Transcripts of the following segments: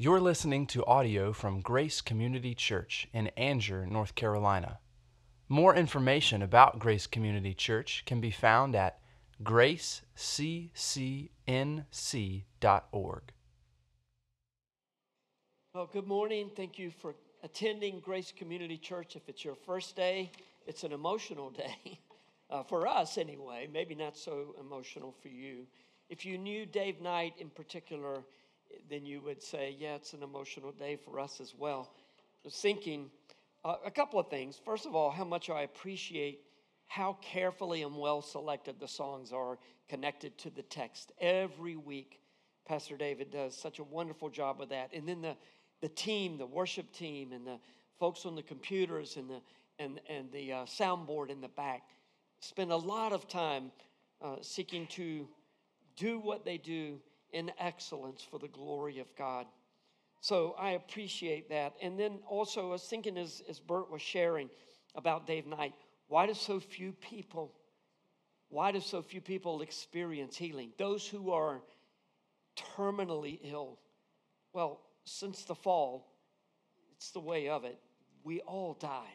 You're listening to audio from Grace Community Church in Angier, North Carolina. More information about Grace Community Church can be found at graceccnc.org. Well, good morning. Thank you for attending Grace Community Church. If it's your first day, it's an emotional day. Uh, for us, anyway. Maybe not so emotional for you. If you knew Dave Knight in particular, then you would say, yeah, it's an emotional day for us as well. Was thinking uh, a couple of things. First of all, how much I appreciate how carefully and well selected the songs are connected to the text. Every week, Pastor David does such a wonderful job with that. And then the, the team, the worship team, and the folks on the computers and the, and, and the uh, soundboard in the back spend a lot of time uh, seeking to do what they do in excellence for the glory of God. So I appreciate that. And then also, I was thinking as, as Bert was sharing about Dave Knight, why do so few people, why do so few people experience healing? Those who are terminally ill. Well, since the fall, it's the way of it. We all die,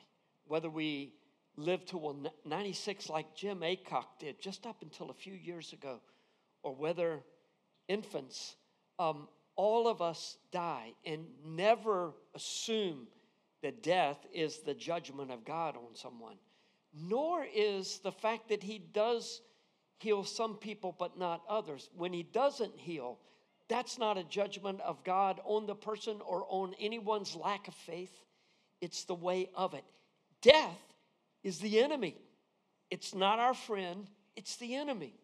whether we live to 96 like Jim Acock did just up until a few years ago, or whether infants, um, all of us die and never assume that death is the judgment of God on someone, nor is the fact that He does heal some people but not others. When He doesn't heal, that's not a judgment of God on the person or on anyone's lack of faith. It's the way of it. Death is the enemy. It's not our friend, it's the enemy.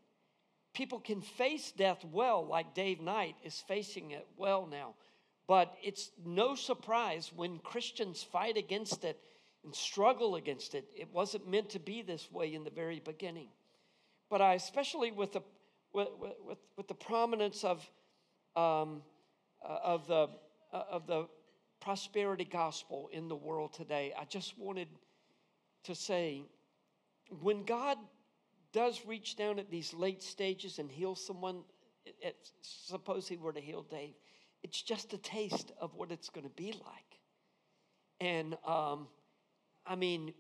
People can face death well, like Dave Knight is facing it well now. But it's no surprise when Christians fight against it and struggle against it. It wasn't meant to be this way in the very beginning. But I, especially with the, with, with, with the prominence of, um, uh, of, the, uh, of the prosperity gospel in the world today, I just wanted to say when God does reach down at these late stages and heal someone, it, suppose he were to heal Dave, it's just a taste of what it's going to be like. And um, I mean,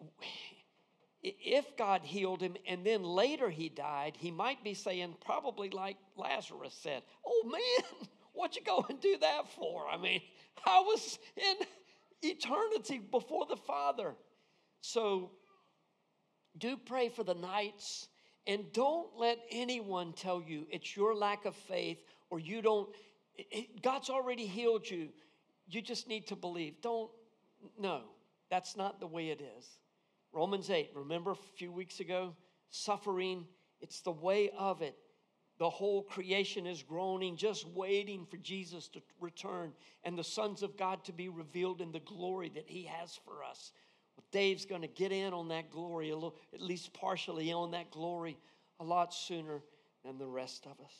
if God healed him and then later he died, he might be saying, probably like Lazarus said, Oh man, what'd you go and do that for? I mean, I was in eternity before the Father. So do pray for the Knights and don't let anyone tell you it's your lack of faith or you don't, it, God's already healed you. You just need to believe. Don't, no, that's not the way it is. Romans 8, remember a few weeks ago? Suffering, it's the way of it. The whole creation is groaning, just waiting for Jesus to return and the sons of God to be revealed in the glory that He has for us. Dave's going to get in on that glory, a little, at least partially on that glory, a lot sooner than the rest of us.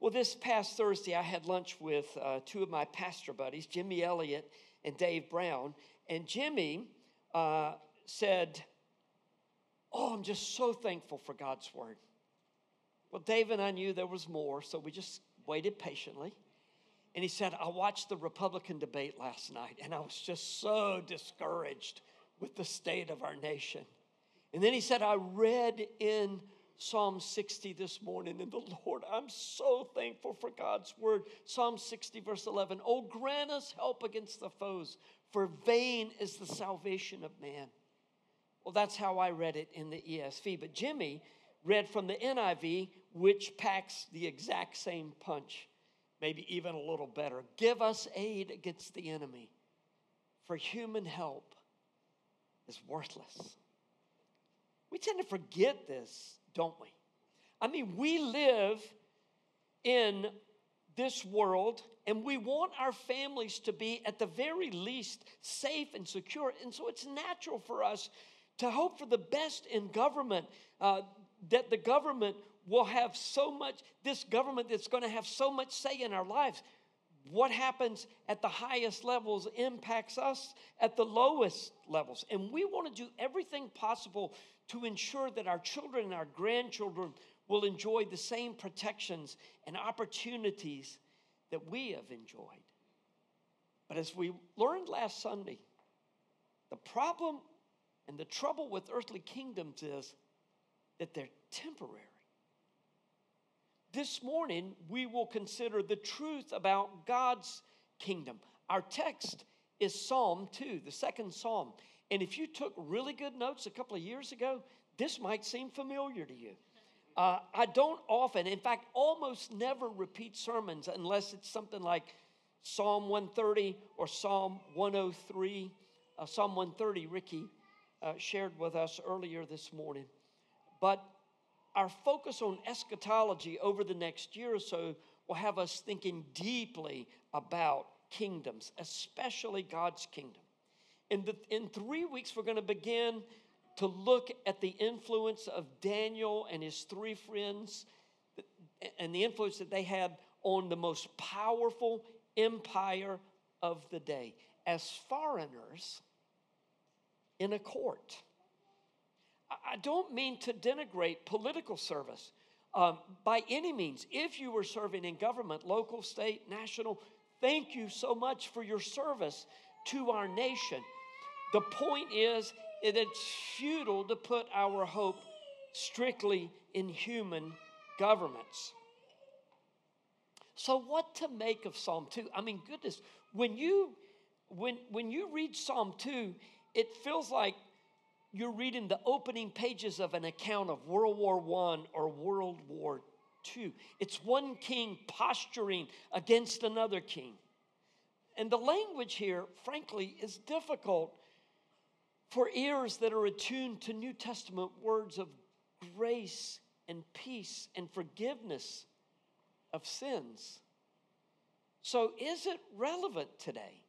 Well, this past Thursday, I had lunch with uh, two of my pastor buddies, Jimmy Elliott and Dave Brown. And Jimmy uh, said, Oh, I'm just so thankful for God's word. Well, Dave and I knew there was more, so we just waited patiently. And he said, I watched the Republican debate last night and I was just so discouraged with the state of our nation. And then he said, I read in Psalm 60 this morning, and the Lord, I'm so thankful for God's word. Psalm 60, verse 11 Oh, grant us help against the foes, for vain is the salvation of man. Well, that's how I read it in the ESV. But Jimmy read from the NIV, which packs the exact same punch maybe even a little better. Give us aid against the enemy, for human help is worthless. We tend to forget this, don't we? I mean, we live in this world and we want our families to be, at the very least, safe and secure. And so it's natural for us to hope for the best in government, uh, that the government will have so much, this government that's going to have so much say in our lives. What happens at the highest levels impacts us at the lowest levels. And we want to do everything possible to ensure that our children and our grandchildren will enjoy the same protections and opportunities that we have enjoyed. But as we learned last Sunday, the problem and the trouble with earthly kingdoms is that they're temporary. This morning, we will consider the truth about God's kingdom. Our text is Psalm 2, the second psalm. And if you took really good notes a couple of years ago, this might seem familiar to you. Uh, I don't often, in fact, almost never repeat sermons unless it's something like Psalm 130 or Psalm 103. Uh, Psalm 130, Ricky uh, shared with us earlier this morning. But our focus on eschatology over the next year or so will have us thinking deeply about kingdoms, especially God's kingdom. In, the, in three weeks, we're going to begin to look at the influence of Daniel and his three friends and the influence that they had on the most powerful empire of the day as foreigners in a court. I don't mean to denigrate political service um, by any means. If you were serving in government, local, state, national, thank you so much for your service to our nation. The point is, it's futile to put our hope strictly in human governments. So, what to make of Psalm 2? I mean, goodness, when you when when you read Psalm 2, it feels like you're reading the opening pages of an account of World War I or World War II. It's one king posturing against another king. And the language here, frankly, is difficult for ears that are attuned to New Testament words of grace and peace and forgiveness of sins. So, is it relevant today?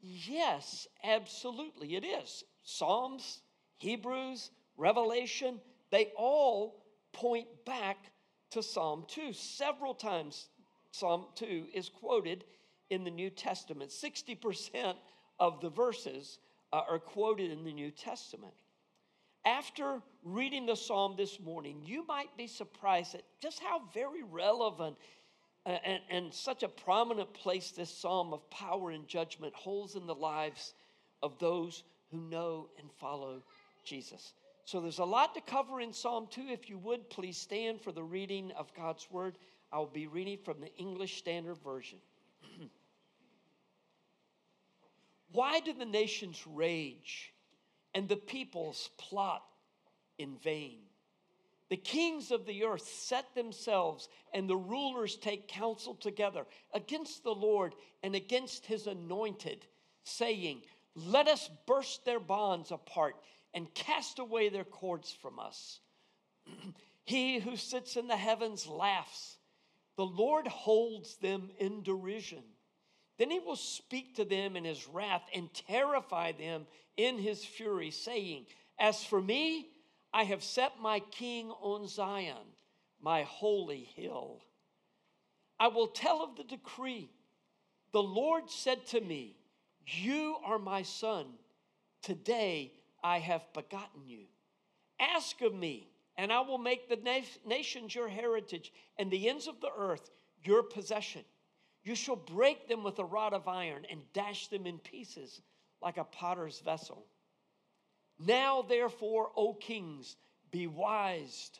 Yes, absolutely, it is. Psalms, Hebrews, Revelation, they all point back to Psalm 2. Several times, Psalm 2 is quoted in the New Testament. 60% of the verses uh, are quoted in the New Testament. After reading the psalm this morning, you might be surprised at just how very relevant uh, and, and such a prominent place this psalm of power and judgment holds in the lives of those who know and follow Jesus. So there's a lot to cover in Psalm 2. If you would, please stand for the reading of God's word. I'll be reading from the English Standard Version. Why do the nations rage and the peoples plot in vain? The kings of the earth set themselves, and the rulers take counsel together against the Lord and against his anointed, saying, Let us burst their bonds apart and cast away their cords from us. he who sits in the heavens laughs, the Lord holds them in derision. Then he will speak to them in his wrath and terrify them in his fury, saying, As for me, I have set my king on Zion, my holy hill. I will tell of the decree. The Lord said to me, You are my son. Today I have begotten you. Ask of me, and I will make the nations your heritage and the ends of the earth your possession. You shall break them with a rod of iron and dash them in pieces like a potter's vessel. Now, therefore, O kings, be wise,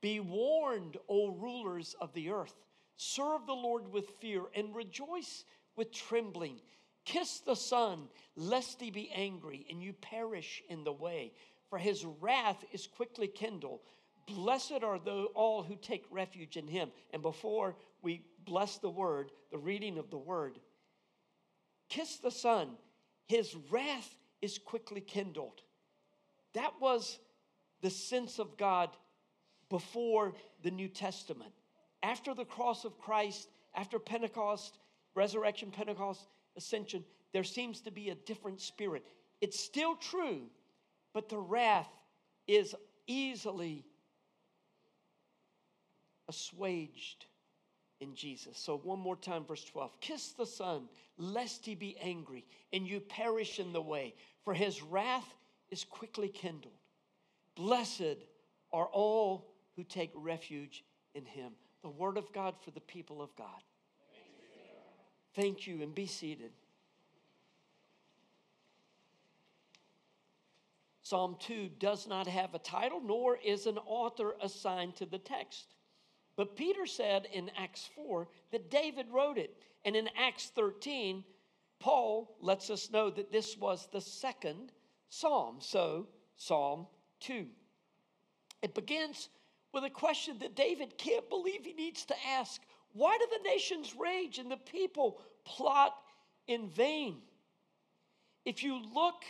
be warned, O rulers of the earth. Serve the Lord with fear and rejoice with trembling. Kiss the Son, lest he be angry and you perish in the way, for his wrath is quickly kindled. Blessed are all who take refuge in him. And before we bless the word, the reading of the word. Kiss the Son, his wrath is quickly kindled. That was the sense of God before the New Testament. After the cross of Christ, after Pentecost, resurrection, Pentecost, ascension, there seems to be a different spirit. It's still true, but the wrath is easily assuaged in Jesus. So, one more time, verse 12 Kiss the Son, lest he be angry, and you perish in the way, for his wrath is quickly kindled. Blessed are all who take refuge in him. The word of God for the people of God. Thank you, and be seated. Psalm 2 does not have a title, nor is an author assigned to the text. But Peter said in Acts 4 that David wrote it. And in Acts 13, Paul lets us know that this was the second psalm. So, Psalm 2. It begins with a question that David can't believe he needs to ask Why do the nations rage and the people plot in vain? If you look,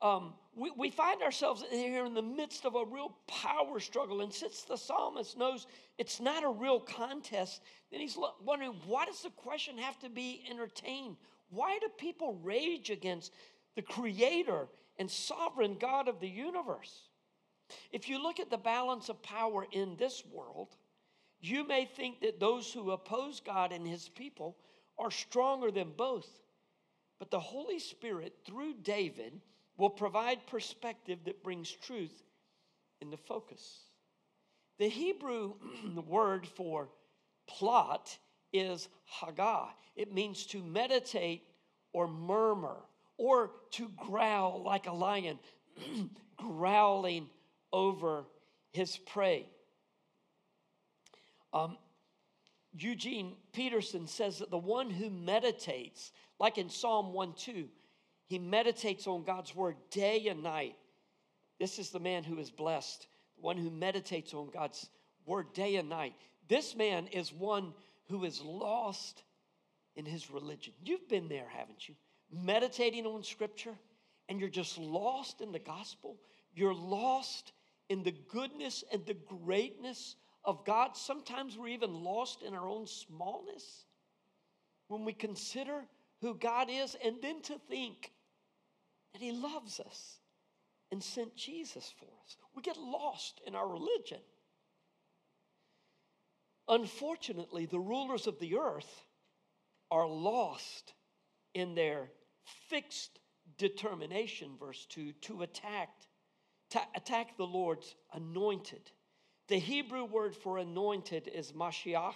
um, we, we find ourselves here in the midst of a real power struggle. And since the psalmist knows it's not a real contest, then he's wondering why does the question have to be entertained? Why do people rage against the creator and sovereign God of the universe? If you look at the balance of power in this world, you may think that those who oppose God and his people are stronger than both. But the Holy Spirit, through David, will provide perspective that brings truth into focus. The Hebrew word for plot is hagah. It means to meditate or murmur or to growl like a lion, growling over his prey. Um, Eugene Peterson says that the one who meditates, like in Psalm 1 2, he meditates on God's word day and night. This is the man who is blessed, the one who meditates on God's word day and night. This man is one who is lost in his religion. You've been there, haven't you? Meditating on scripture, and you're just lost in the gospel. You're lost in the goodness and the greatness of God. Sometimes we're even lost in our own smallness when we consider who God is, and then to think that He loves us and sent Jesus for us. We get lost in our religion. Unfortunately, the rulers of the earth are lost in their fixed determination, verse 2, to attack, to attack the Lord's anointed. The Hebrew word for anointed is Mashiach,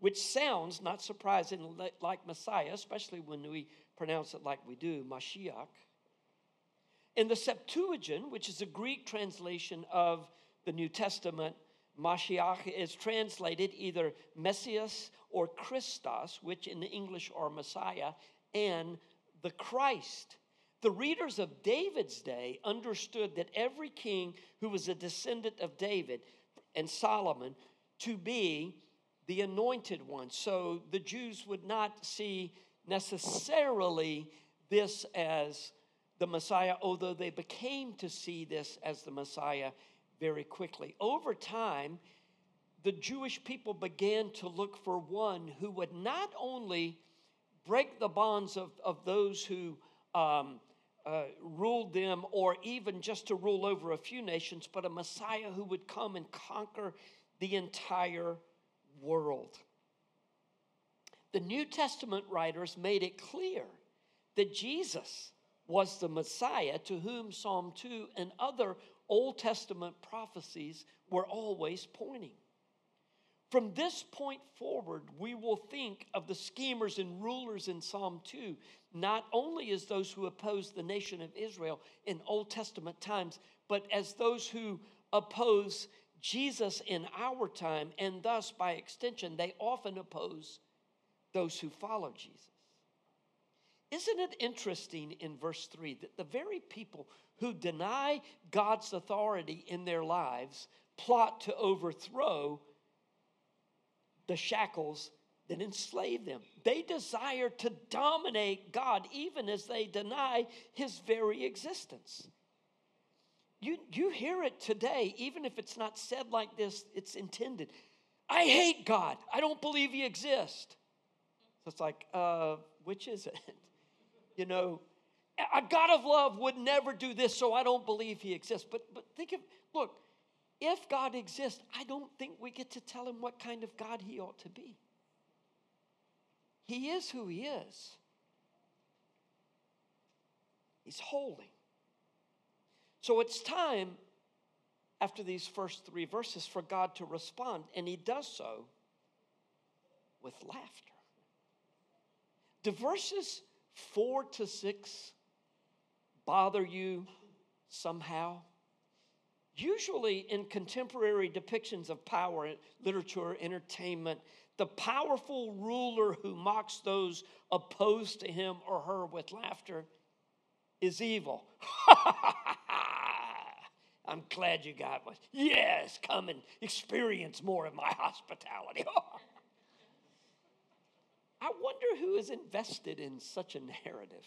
which sounds, not surprising, like Messiah, especially when we pronounce it like we do, Mashiach. In the Septuagint, which is a Greek translation of the New Testament, Mashiach is translated either Messias or Christos, which in the English are Messiah, and the Christ. The readers of David's day understood that every king who was a descendant of David and Solomon to be the anointed one. So the Jews would not see necessarily this as the Messiah, although they became to see this as the Messiah very quickly. Over time, the Jewish people began to look for one who would not only break the bonds of, of those who um, uh, ruled them or even just to rule over a few nations, but a Messiah who would come and conquer the entire world. The New Testament writers made it clear that Jesus was the Messiah to whom Psalm 2 and other Old Testament prophecies were always pointing. From this point forward, we will think of the schemers and rulers in Psalm 2 not only as those who opposed the nation of Israel in Old Testament times, but as those who oppose Jesus in our time, and thus, by extension, they often oppose those who follow Jesus. Isn't it interesting in verse 3 that the very people who deny God's authority in their lives plot to overthrow the shackles that enslave them? They desire to dominate God even as they deny his very existence. You, you hear it today, even if it's not said like this, it's intended. I hate God. I don't believe he exists. So it's like, uh, which is it? You know, a God of love would never do this, so I don't believe he exists. But, but think of, look, if God exists, I don't think we get to tell him what kind of God he ought to be. He is who he is. He's holy. So it's time after these first three verses for God to respond, and he does so with laughter. Do verses four to six bother you somehow? Usually, in contemporary depictions of power, literature, entertainment, the powerful ruler who mocks those opposed to him or her with laughter is evil. I'm glad you got one. Yes, come and experience more of my hospitality. I wonder who is invested in such a narrative.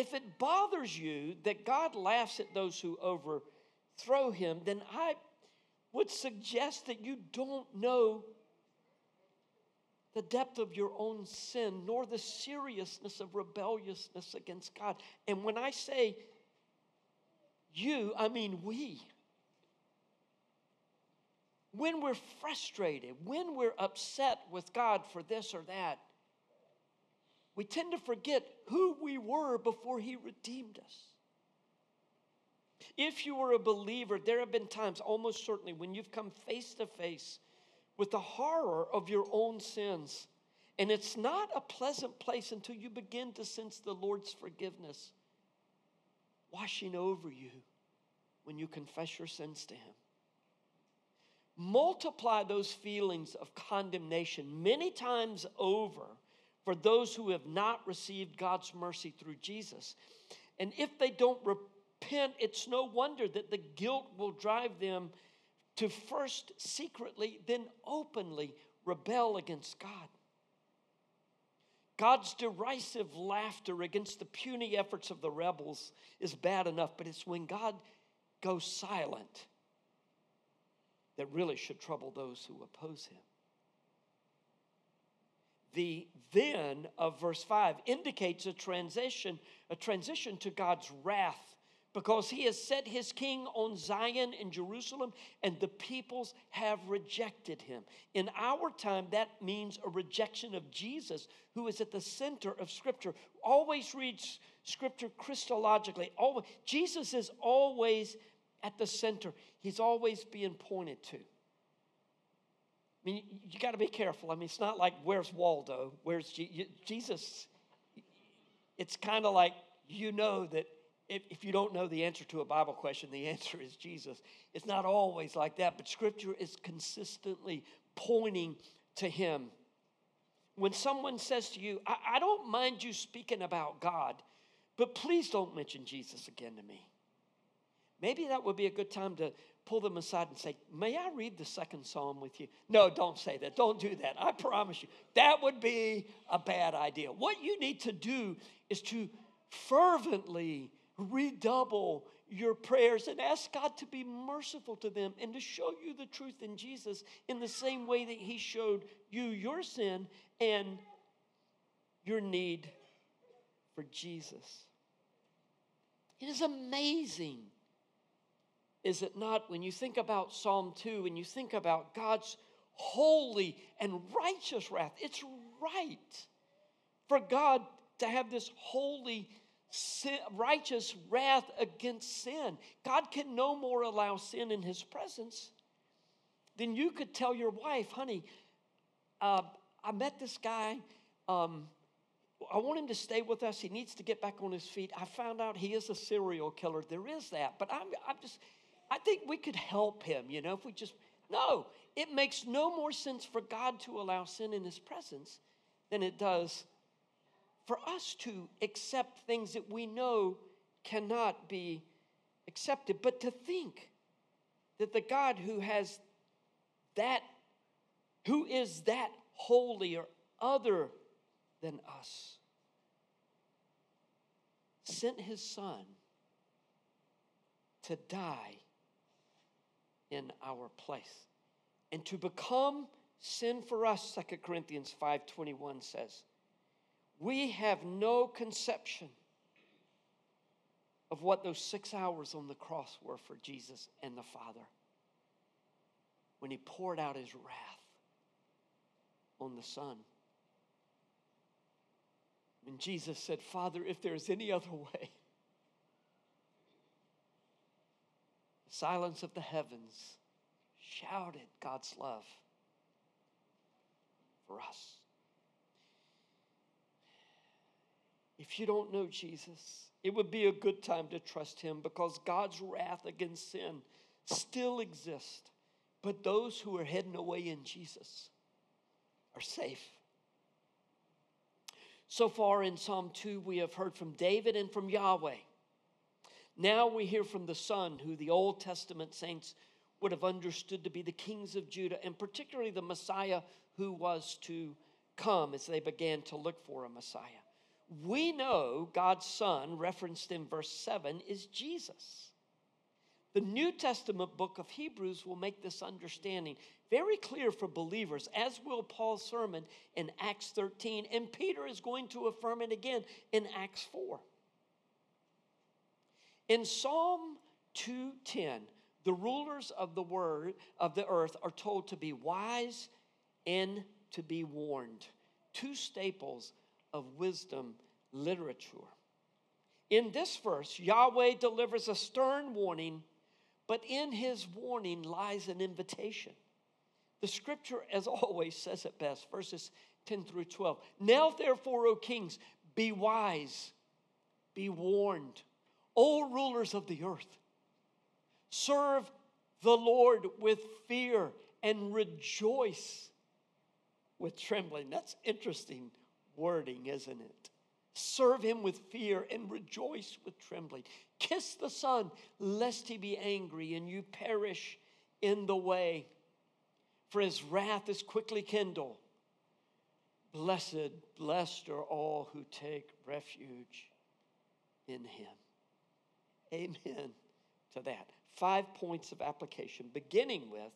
If it bothers you that God laughs at those who overthrow him, then I would suggest that you don't know the depth of your own sin, nor the seriousness of rebelliousness against God. And when I say you, I mean we. When we're frustrated, when we're upset with God for this or that, we tend to forget who we were before He redeemed us. If you were a believer, there have been times, almost certainly, when you've come face to face with the horror of your own sins. And it's not a pleasant place until you begin to sense the Lord's forgiveness washing over you when you confess your sins to Him. Multiply those feelings of condemnation many times over for those who have not received God's mercy through Jesus. And if they don't repent, it's no wonder that the guilt will drive them to first secretly, then openly rebel against God. God's derisive laughter against the puny efforts of the rebels is bad enough, but it's when God goes silent that really should trouble those who oppose him. The then of verse 5 indicates a transition, a transition to God's wrath because he has set his king on Zion in Jerusalem and the peoples have rejected him. In our time, that means a rejection of Jesus, who is at the center of Scripture. Always reads Scripture Christologically. Always, Jesus is always at the center, he's always being pointed to. I mean, you got to be careful. I mean, it's not like, where's Waldo? Where's Je- Jesus? It's kind of like you know that if, if you don't know the answer to a Bible question, the answer is Jesus. It's not always like that, but Scripture is consistently pointing to Him. When someone says to you, I, I don't mind you speaking about God, but please don't mention Jesus again to me. Maybe that would be a good time to pull them aside and say, May I read the second psalm with you? No, don't say that. Don't do that. I promise you. That would be a bad idea. What you need to do is to fervently redouble your prayers and ask God to be merciful to them and to show you the truth in Jesus in the same way that He showed you your sin and your need for Jesus. It is amazing is it not, when you think about Psalm 2 and you think about God's holy and righteous wrath, it's right for God to have this holy, righteous wrath against sin. God can no more allow sin in his presence than you could tell your wife, honey, uh, I met this guy. Um, I want him to stay with us. He needs to get back on his feet. I found out he is a serial killer. There is that. But I'm, I'm just, I think we could help him, you know, if we just, no, it makes no more sense for God to allow sin in his presence than it does for us to accept things that we know cannot be accepted. But to think that the God who has that, who is that holy or other than us, sent his son to die in our place. And to become sin for us, 2 Corinthians 5:21 says, we have no conception of what those six hours on the cross were for Jesus and the Father when he poured out his wrath on the Son. And Jesus said, Father, if there's any other way, silence of the heavens shouted God's love for us. if you don't know Jesus, it would be a good time to trust him because God's wrath against sin still exists. But those who are heading away in Jesus are safe. So far in Psalm 2, we have heard from David and from Yahweh. Now we hear from the Son, who the Old Testament saints would have understood to be the kings of Judah, and particularly the Messiah who was to come as they began to look for a Messiah. We know God's Son, referenced in verse 7, is Jesus. The New Testament book of Hebrews will make this understanding very clear for believers, as will Paul's sermon in Acts 13, and Peter is going to affirm it again in Acts 4. In Psalm 210, the rulers of the word of the earth are told to be wise and to be warned. Two staples of wisdom literature. In this verse, Yahweh delivers a stern warning, but in his warning lies an invitation. The scripture, as always, says it best verses 10 through 12. Now, therefore, O kings, be wise, be warned, O rulers of the earth. Serve the Lord with fear and rejoice with trembling. That's interesting wording, isn't it? Serve him with fear and rejoice with trembling. Kiss the Son, lest he be angry and you perish in the way, for his wrath is quickly kindled. Blessed, blessed are all who take refuge in him. Amen to that. Five points of application, beginning with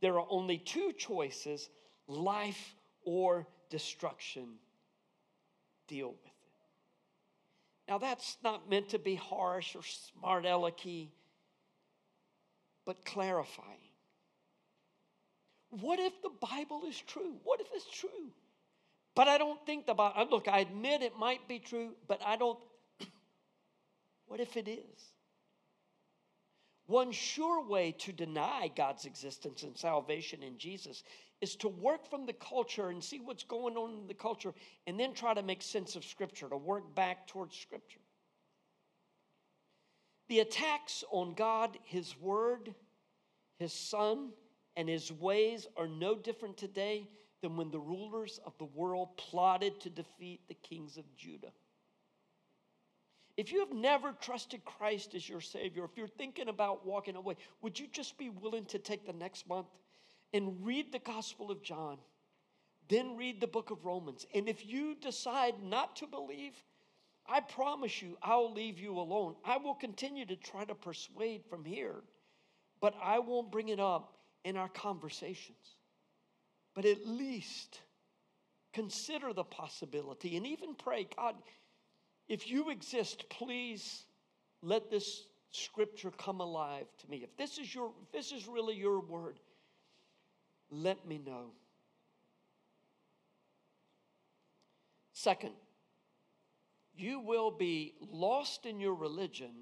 there are only two choices life or destruction. Deal with it. Now, that's not meant to be harsh or smart alecky, but clarifying. What if the Bible is true? What if it's true? But I don't think the Bible, look, I admit it might be true, but I don't. What if it is? One sure way to deny God's existence and salvation in Jesus is to work from the culture and see what's going on in the culture and then try to make sense of Scripture, to work back towards Scripture. The attacks on God, His Word, His Son, and His ways are no different today than when the rulers of the world plotted to defeat the kings of Judah. If you have never trusted Christ as your Savior, if you're thinking about walking away, would you just be willing to take the next month and read the Gospel of John? Then read the book of Romans. And if you decide not to believe, I promise you, I'll leave you alone. I will continue to try to persuade from here, but I won't bring it up in our conversations. But at least consider the possibility and even pray, God, if you exist, please let this scripture come alive to me. If this is your if this is really your word, let me know. Second, you will be lost in your religion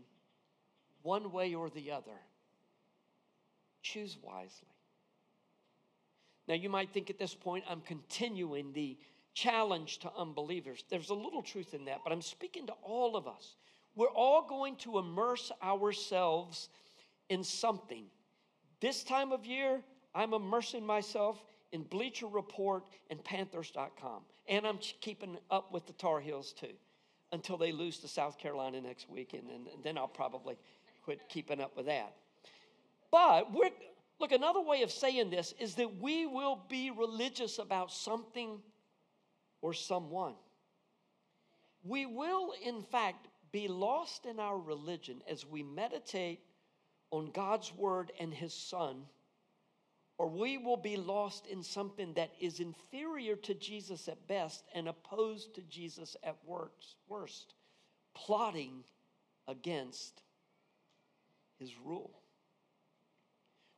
one way or the other. Choose wisely. Now, you might think at this point I'm continuing the challenge to unbelievers. There's a little truth in that, but I'm speaking to all of us. We're all going to immerse ourselves in something. This time of year, I'm immersing myself in Bleacher Report and Panthers.com. And I'm keeping up with the Tar Heels too until they lose to South Carolina next week. And, and, and then I'll probably quit keeping up with that. But we're, look, another way of saying this is that we will be religious about something or someone. We will, in fact, be lost in our religion as we meditate on God's word and his son, or we will be lost in something that is inferior to Jesus at best and opposed to Jesus at worst, plotting against his rule.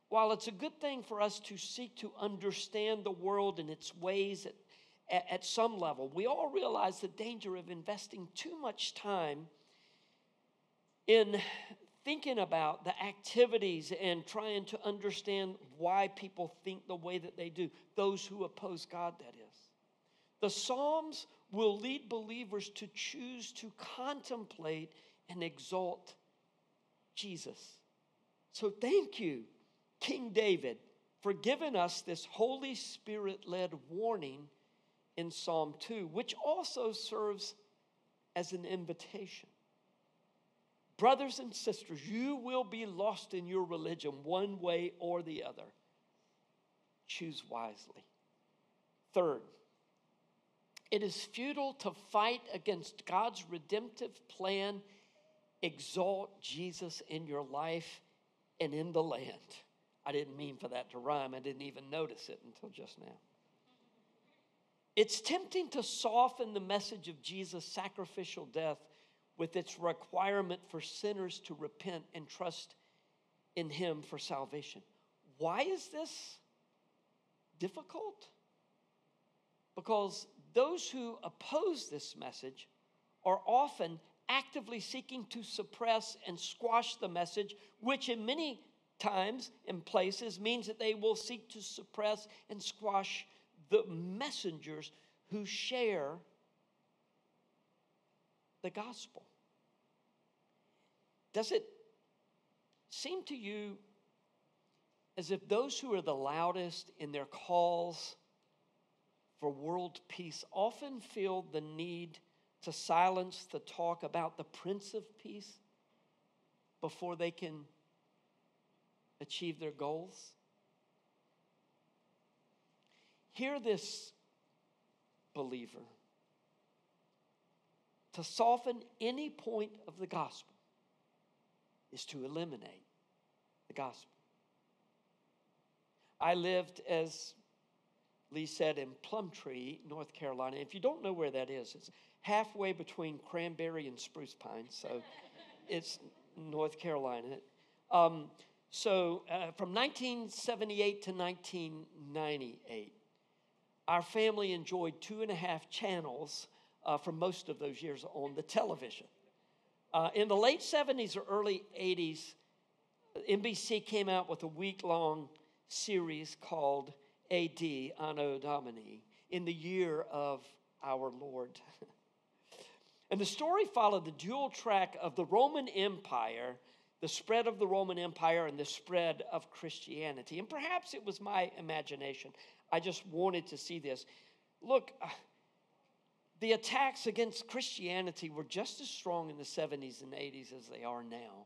While it's a good thing for us to seek to understand the world and its ways at, at some level. We all realize the danger of investing too much time in thinking about the activities and trying to understand why people think the way that they do, those who oppose God, that is. The Psalms will lead believers to choose to contemplate and exalt Jesus. So thank you, King David, for giving us this Holy Spirit led warning in Psalm 2, which also serves as an invitation. Brothers and sisters, you will be lost in your religion one way or the other. Choose wisely. Third, it is futile to fight against God's redemptive plan. Exalt Jesus in your life and in the land. I didn't mean for that to rhyme, I didn't even notice it until just now. It's tempting to soften the message of Jesus' sacrificial death with its requirement for sinners to repent and trust in Him for salvation. Why is this difficult? Because those who oppose this message are often actively seeking to suppress and squash the message, which in many times and places means that they will seek to suppress and squash the messengers who share the gospel. Does it seem to you as if those who are the loudest in their calls for world peace often feel the need to silence the talk about the Prince of Peace before they can achieve their goals? Hear this, believer. To soften any point of the gospel is to eliminate the gospel. I lived, as Lee said, in Plumtree, North Carolina. If you don't know where that is, it's halfway between Cranberry and Spruce Pine, so it's North Carolina. Um, so uh, from 1978 to 1998, our family enjoyed two and a half channels uh, for most of those years on the television. Uh, in the late 70s or early 80s, NBC came out with a week long series called AD, Anno Domini, in the year of our Lord. and the story followed the dual track of the Roman Empire, the spread of the Roman Empire, and the spread of Christianity. And perhaps it was my imagination. I just wanted to see this. Look, uh, the attacks against Christianity were just as strong in the 70s and 80s as they are now.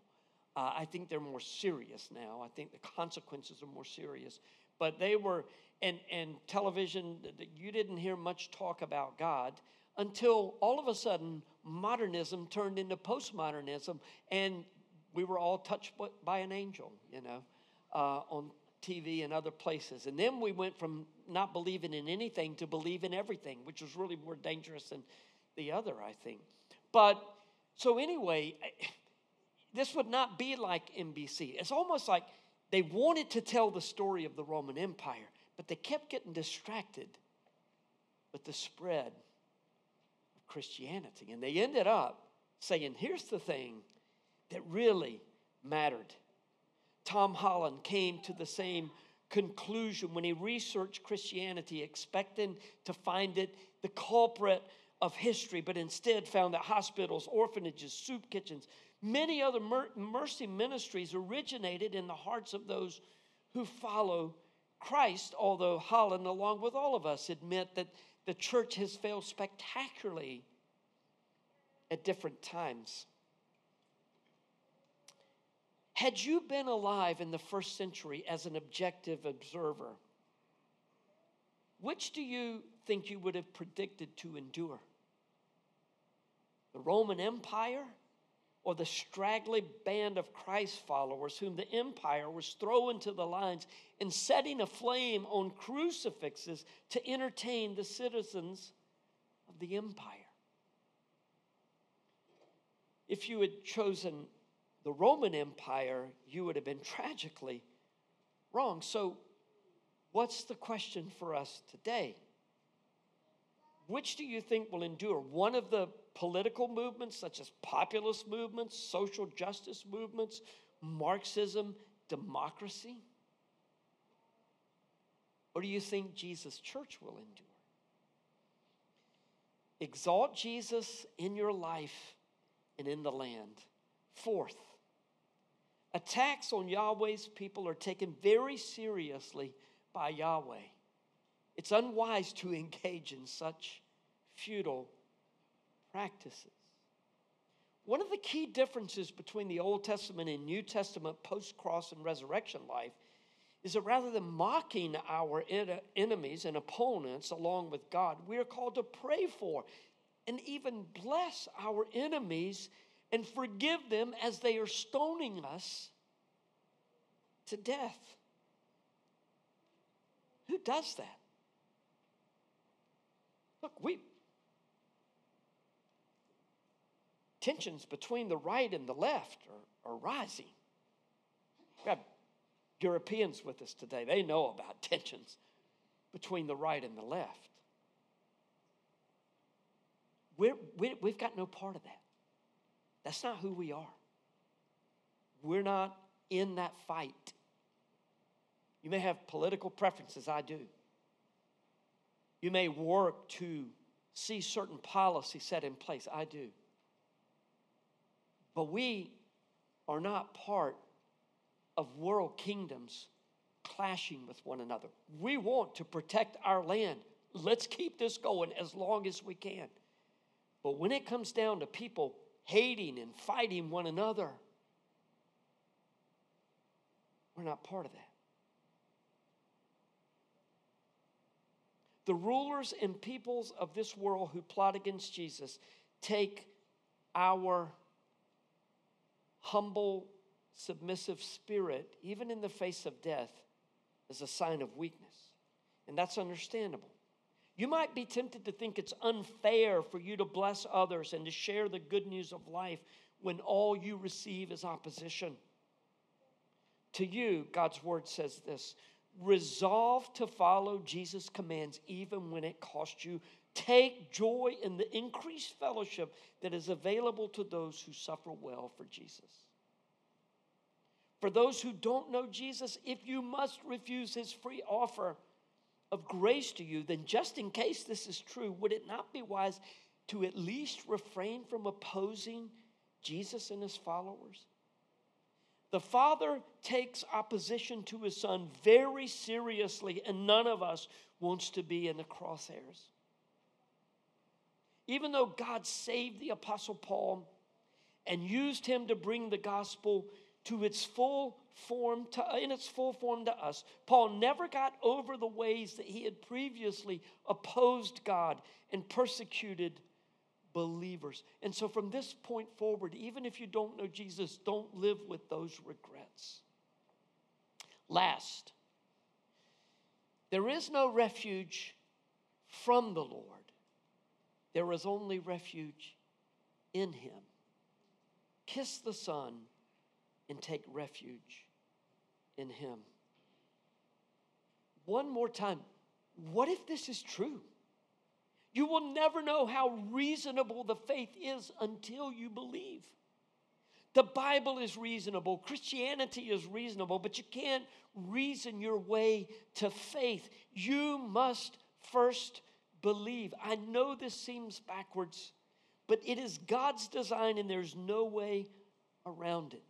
Uh, I think they're more serious now. I think the consequences are more serious. But they were, and, and television, you didn't hear much talk about God until all of a sudden modernism turned into postmodernism and we were all touched by an angel, you know, uh, on TV and other places. And then we went from not believing in anything to believe in everything, which was really more dangerous than the other, I think. But so, anyway, this would not be like NBC. It's almost like they wanted to tell the story of the Roman Empire, but they kept getting distracted with the spread of Christianity. And they ended up saying, here's the thing that really mattered Tom Holland came to the same conclusion when he researched Christianity, expecting to find it the culprit of history, but instead found that hospitals, orphanages, soup kitchens, many other mercy ministries originated in the hearts of those who follow Christ, although Holland, along with all of us, admit that the church has failed spectacularly at different times. Had you been alive in the first century as an objective observer, which do you think you would have predicted to endure? The Roman Empire or the straggly band of Christ followers whom the empire was throwing to the lions and setting aflame on crucifixes to entertain the citizens of the empire? If you had chosen the Roman Empire, you would have been tragically wrong. So, what's the question for us today? Which do you think will endure? One of the political movements, such as populist movements, social justice movements, Marxism, democracy? Or do you think Jesus' church will endure? exalt Jesus in your life and in the land. Fourth, attacks on Yahweh's people are taken very seriously by Yahweh. It's unwise to engage in such futile practices. One of the key differences between the Old Testament and New Testament post cross and resurrection life is that rather than mocking our enemies and opponents along with God, we are called to pray for and even bless our enemies and forgive them as they are stoning us to death. Who does that? Look, we tensions between the right and the left are, are rising. We have Europeans with us today. They know about tensions between the right and the left. We're, we, we've got no part of that. That's not who we are. We're not in that fight. You may have political preferences, I do. You may work to see certain policy set in place, I do. But we are not part of world kingdoms clashing with one another. We want to protect our land. Let's keep this going as long as we can. But when it comes down to people hating and fighting one another, we're not part of that. The rulers and peoples of this world who plot against Jesus take our humble, submissive spirit, even in the face of death, as a sign of weakness. And that's understandable. You might be tempted to think it's unfair for you to bless others and to share the good news of life when all you receive is opposition. To you, God's word says this resolve to follow Jesus' commands even when it costs you. Take joy in the increased fellowship that is available to those who suffer well for Jesus. For those who don't know Jesus, if you must refuse his free offer of grace to you, then just in case this is true, would it not be wise to at least refrain from opposing Jesus and his followers? The Father takes opposition to his Son very seriously, and none of us wants to be in the crosshairs. Even though God saved the Apostle Paul and used him to bring the gospel to its full form to, in its full form to us paul never got over the ways that he had previously opposed god and persecuted believers. And so from this point forward, even if you don't know Jesus, don't live with those regrets. Last, there is no refuge from the Lord, there is only refuge in Him. Kiss the Son and take refuge in Him. One more time, what if this is true? You will never know how reasonable the faith is until you believe. The Bible is reasonable, Christianity is reasonable, but you can't reason your way to faith. You must first believe. I know this seems backwards, but it is God's design and there's no way around it.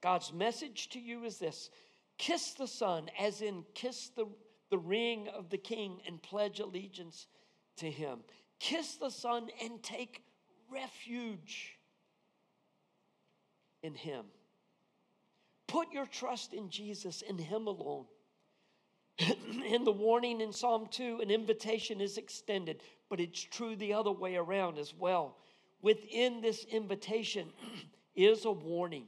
God's message to you is this kiss the Son, as in kiss the, the ring of the King and pledge allegiance to him. Kiss the Son and take refuge in him. Put your trust in Jesus in him alone. in the warning in Psalm 2, an invitation is extended, but it's true the other way around as well. Within this invitation is a warning.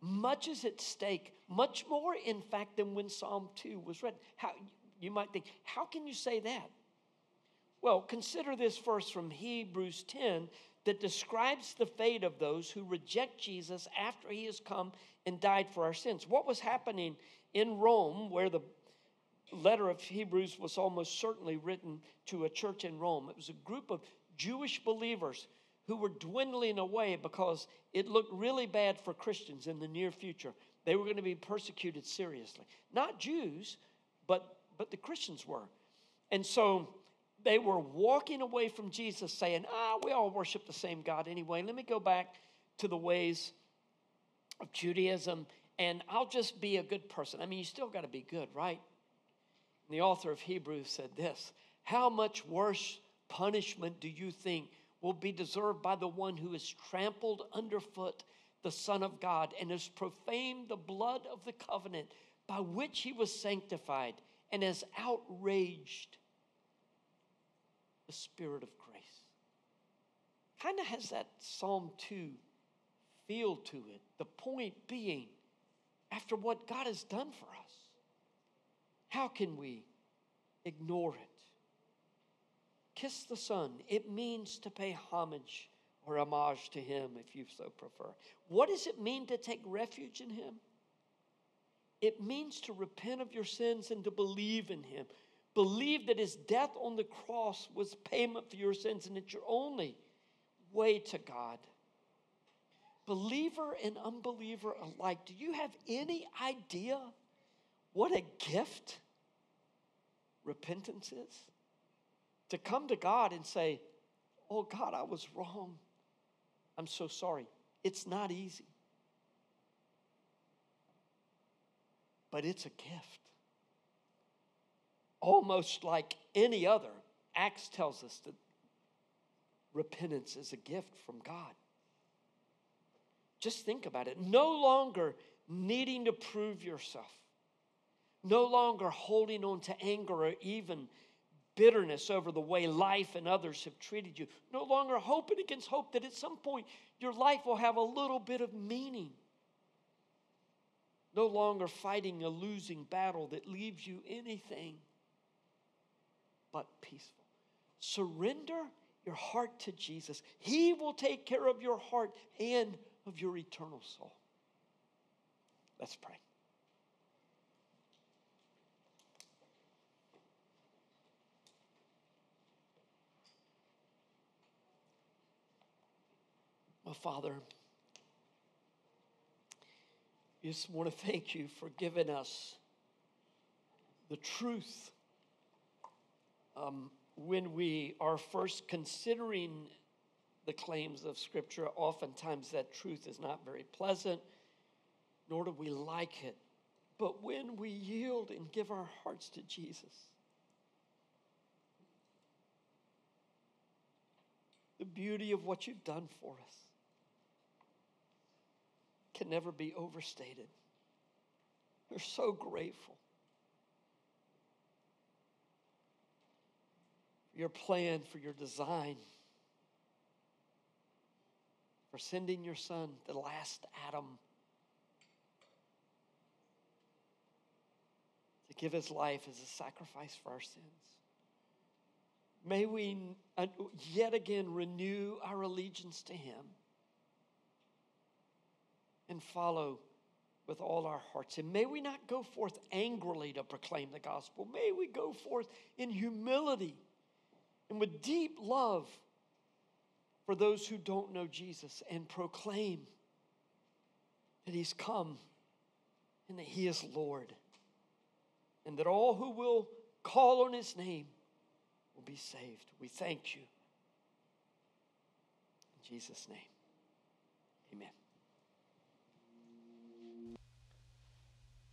Much is at stake, much more, in fact, than when Psalm 2 was read. How, you might think, how can you say that? Well, consider this verse from Hebrews 10 that describes the fate of those who reject Jesus after he has come and died for our sins. What was happening in Rome, where the letter of Hebrews was almost certainly written to a church in Rome? It was a group of Jewish believers who were dwindling away because it looked really bad for Christians in the near future. They were going to be persecuted seriously. Not Jews, but, but the Christians were. And so They were walking away from Jesus saying, ah, we all worship the same God anyway. Let me go back to the ways of Judaism and I'll just be a good person. I mean, you still got to be good, right? And the author of Hebrews said this How much worse punishment do you think will be deserved by the one who has trampled underfoot the Son of God and has profaned the blood of the covenant by which he was sanctified and has outraged the Spirit of grace? Kind of has that Psalm 2 feel to it. The point being, after what God has done for us, how can we ignore it? Kiss the Son. It means to pay homage or homage to Him, if you so prefer. What does it mean to take refuge in Him? It means to repent of your sins and to believe in Him. Believe that His death on the cross was payment for your sins and it's your only way to God. Believer and unbeliever alike, do you have any idea what a gift repentance is? To come to God and say, Oh God, I was wrong. I'm so sorry. It's not easy. But it's a gift. Almost like any other, Acts tells us that repentance is a gift from God. Just think about it. No longer needing to prove yourself, no longer holding on to anger or even bitterness over the way life and others have treated you, no longer hoping against hope that at some point your life will have a little bit of meaning. No longer fighting a losing battle that leaves you anything but peaceful. Surrender your heart to Jesus. He will take care of your heart and of your eternal soul. Let's pray. Well, Father, I just want to thank you for giving us the truth. Um, when we are first considering the claims of Scripture, oftentimes that truth is not very pleasant, nor do we like it. But when we yield and give our hearts to Jesus, the beauty of what you've done for us can never be overstated. We're so grateful. For your plan, for your design for sending your son, the last Adam, to give his life as a sacrifice for our sins. May we yet again renew our allegiance to him and follow with all our hearts. And may we not go forth angrily to proclaim the gospel. May we go forth in humility and with deep love for those who don't know Jesus and proclaim that He's come and that He is Lord, and that all who will call on His name will be saved. We thank you. In Jesus' name, amen.